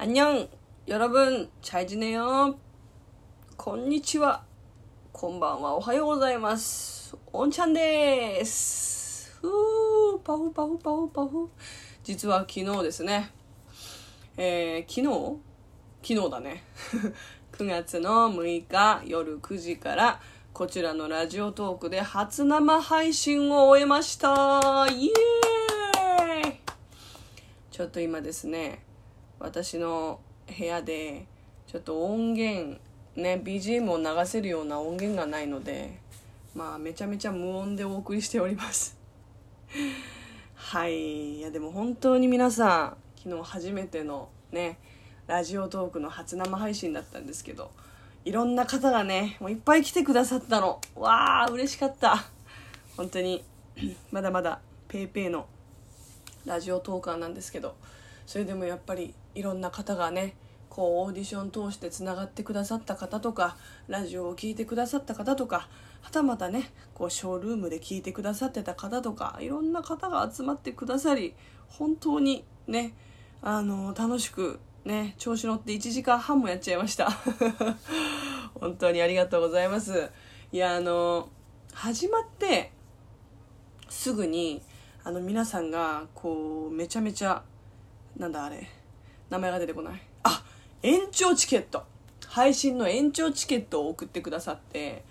안녕 여러분 잘 지내요? こんにちはこんばんはおはようございますおんちゃんですふーパフパフパフパフ実は昨日ですねえー、昨日昨日だね9月の6日夜9時からこちらのラジオトークで初生配信を終えましたイエーイちょっと今ですね 私の部屋でちょっと音源ね BGM を流せるような音源がないのでまあめちゃめちゃ無音でお送りしております。はい。いやでも本当に皆さん昨日初めてのねラジオトークの初生配信だったんですけどいろんな方がねもういっぱい来てくださったの。わあ嬉しかった。本当に まだまだ PayPay のラジオトーカーなんですけどそれでもやっぱりいろんな方がねこうオーディション通してつながってくださった方とかラジオを聴いてくださった方とかはたまたねこうショールームで聞いてくださってた方とかいろんな方が集まってくださり本当にねあの楽しくね調子乗って1時間半もやっちゃいました。本当にありがとうございます。いやあの始まってすぐにあの皆さんがこうめちゃめちゃなんだあれ。名前が出てこない。あ延長チケット。配信の延長チケットを送ってくださって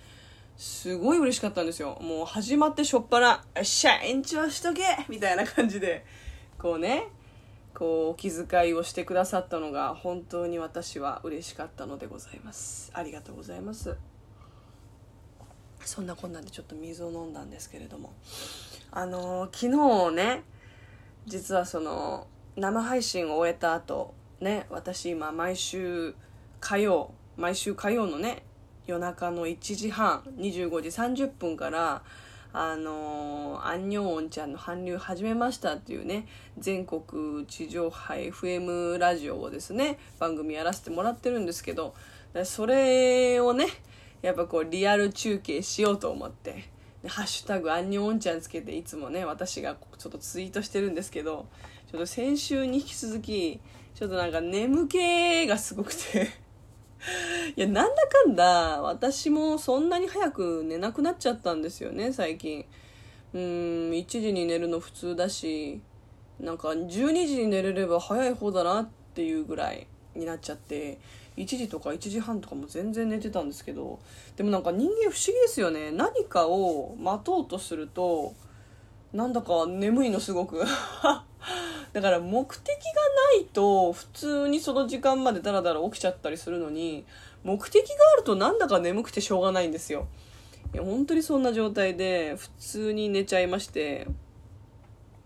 すごい嬉しかったんですよ。もう始まってしょっぱな「よっしゃ延長しとけ!」みたいな感じでこうねこうお気遣いをしてくださったのが本当に私は嬉しかったのでございます。ありがとうございます。そんなこんなんでちょっと水を飲んだんですけれども。あの、昨日ね実はその生配信を終えた後ね私今毎週火曜毎週火曜のね夜中の1時半25時30分からあのー、アンニョンオンちゃんの韓流始めましたっていうね全国地上波 FM ラジオをですね番組やらせてもらってるんですけどそれをねやっぱこうリアル中継しようと思って「ハッシュタグアンニョンオンちゃん」つけていつもね私がちょっとツイートしてるんですけどちょっと先週に引き続きちょっとなんか眠気がすごくて。いやなんだかんだ私もそんなに早く寝なくなっちゃったんですよね最近。うん1時に寝るの普通だしなんか12時に寝れれば早い方だなっていうぐらいになっちゃって。1時とか1時半とかも全然寝てたんですけどでもなんか人間不思議ですよね。何かを待とうとするとなんだか眠いのすごく。だから目的がないと普通にその時間までダラダラ起きちゃったりするのに目的があるとなんだか眠くてしょうがないんですよ。いや本当にそんな状態で普通に寝ちゃいまして。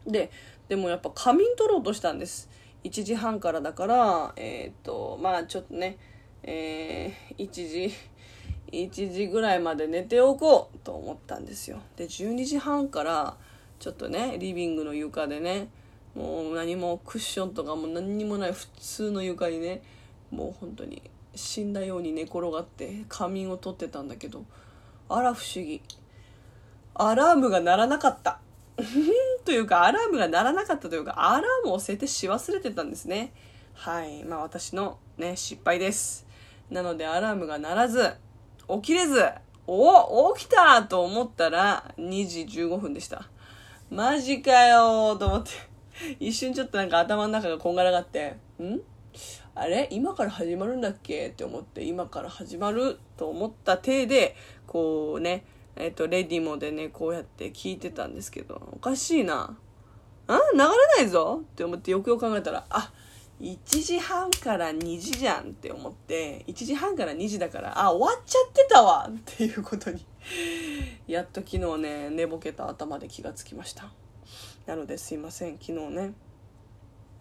ででもやっぱ仮眠取ろうとしたんです。1時半からだからえっ、とまあちょっとねえー、1時1時ぐらいまで寝ておこうと思ったんですよ。で12時半からちょっとねリビングの床でねもう何もクッションとかも何にもない普通の床にねもう本当に死んだように寝転がって仮眠をとってたんだけどあら不思議。アラームが鳴らなかった。というかアラームが鳴らなかったというかアラームを設定し忘れてたんですね。はい。まあ私のね失敗です。なのでアラームが鳴らず起きれずお起きたと思ったら2時15分でした。マジかよと思って。一瞬ちょっとなんか頭の中がこんがらがって、ん？あれ？今から始まるんだっけ？って思って、今から始まると思った体で、こうね、えっ、と、レディモでね、こうやって聞いてたんですけど、おかしいな。ん流れないぞ？って思ってよくよく考えたら、あ、1時半から2時じゃんって思って、1時半から2時だから、あ、終わっちゃってたわっていうことにやっと昨日ね、寝ぼけた頭で気がつきました。なのですいません昨日ね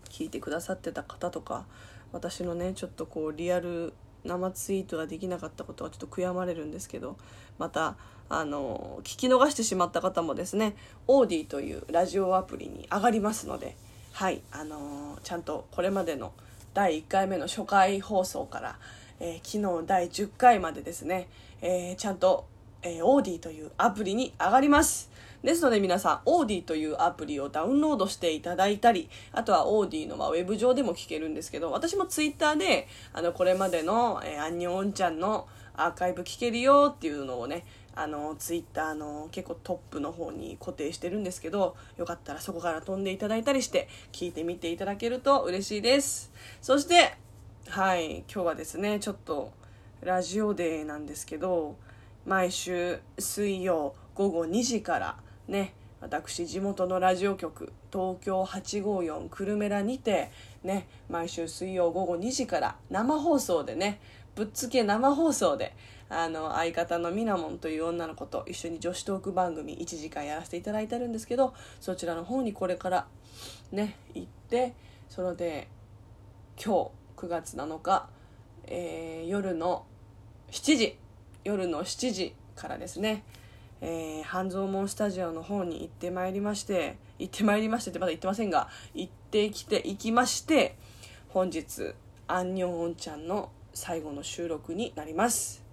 聞いてくださってた方とか私のねちょっとこうリアル生ツイートができなかったことはちょっと悔やまれるんですけどまたあの聞き逃してしまった方もですねオーディというラジオアプリに上がりますのではいあのちゃんとこれまでの第1回目の初回放送から、えー、昨日第10回までですね、えー、ちゃんと、えー、オーディというアプリに上がります。ですので皆さん、オーディというアプリをダウンロードしていただいたり、あとはオーディのまあウェブ上でも聞けるんですけど、私もツイッターで、あの、これまでの、えー、アンニョンちゃんのアーカイブ聞けるよっていうのをね、あの、ツイッターの結構トップの方に固定してるんですけど、よかったらそこから飛んでいただいたりして、聞いてみていただけると嬉しいです。そして、はい、今日はですね、ちょっと、ラジオデーなんですけど、毎週水曜午後2時からね私地元のラジオ局東京854久留米らにてね毎週水曜午後2時から生放送でねぶっつけ生放送であの相方のみなもんという女の子と一緒に女子トーク番組1時間やらせていただいてるんですけどそちらの方にこれからね行ってそれで今日9月7日、えー、夜の7時夜の7時からですねえー、半蔵門スタジオの方に行ってまいりまして行ってまいりましてってまだ行ってませんが行ってきて行きまして本日アンニョンオンちゃんの最後の収録になります。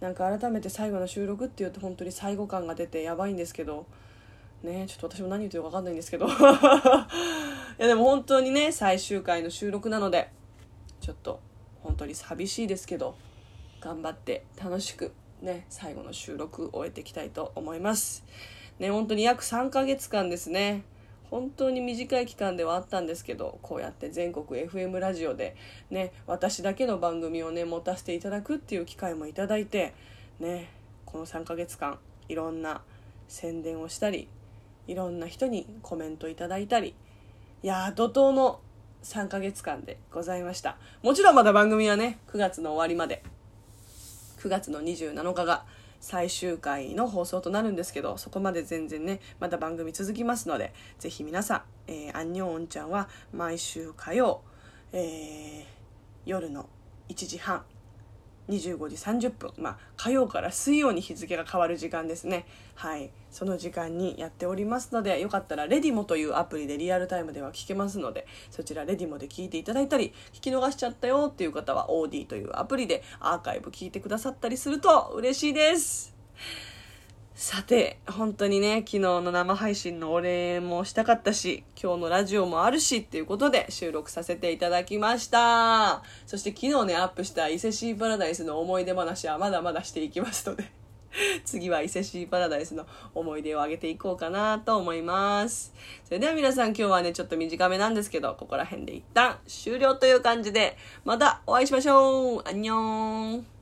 なんか改めて最後の収録っていうと本当に最後感が出てやばいんですけどねちょっと私も何言ってるか分かんないんですけど。いやでも本当にね最終回の収録なのでちょっと本当に寂しいですけど頑張って楽しくね、最後の収録終えていきたいと思います。ね、本当に約3ヶ月間ですね。本当に短い期間ではあったんですけどこうやって全国 FM ラジオでね私だけの番組をね持たせていただくっていう機会もいただいてねこの3ヶ月間いろんな宣伝をしたりいろんな人にコメントいただいたりいや怒涛の3ヶ月間でございましたもちろんまだ番組はね9月の終わりまで9月の27日が最終回の放送となるんですけどそこまで全然ねまだ番組続きますのでぜひ皆さん、えー、アンニョンオンちゃんは毎週火曜、えー、夜の1時半25時30分、まあ、火曜から水曜に日付が変わる時間ですね。はい。その時間にやっておりますので、よかったらレディモというアプリでリアルタイムでは聞けますので、そちらレディモで聞いていただいたり、聞き逃しちゃったよっていう方は OD というアプリでアーカイブ聞いてくださったりすると嬉しいです。さて、本当にね、昨日の生配信のお礼もしたかったし、今日のラジオもあるしっていうことで収録させていただきました。そして昨日ね、アップした伊勢シーパラダイスの思い出話はまだまだしていきますので、次は伊勢シーパラダイスの思い出をあげていこうかなと思います。それでは皆さん今日はね、ちょっと短めなんですけど、ここら辺で一旦終了という感じで、またお会いしましょうアンニョン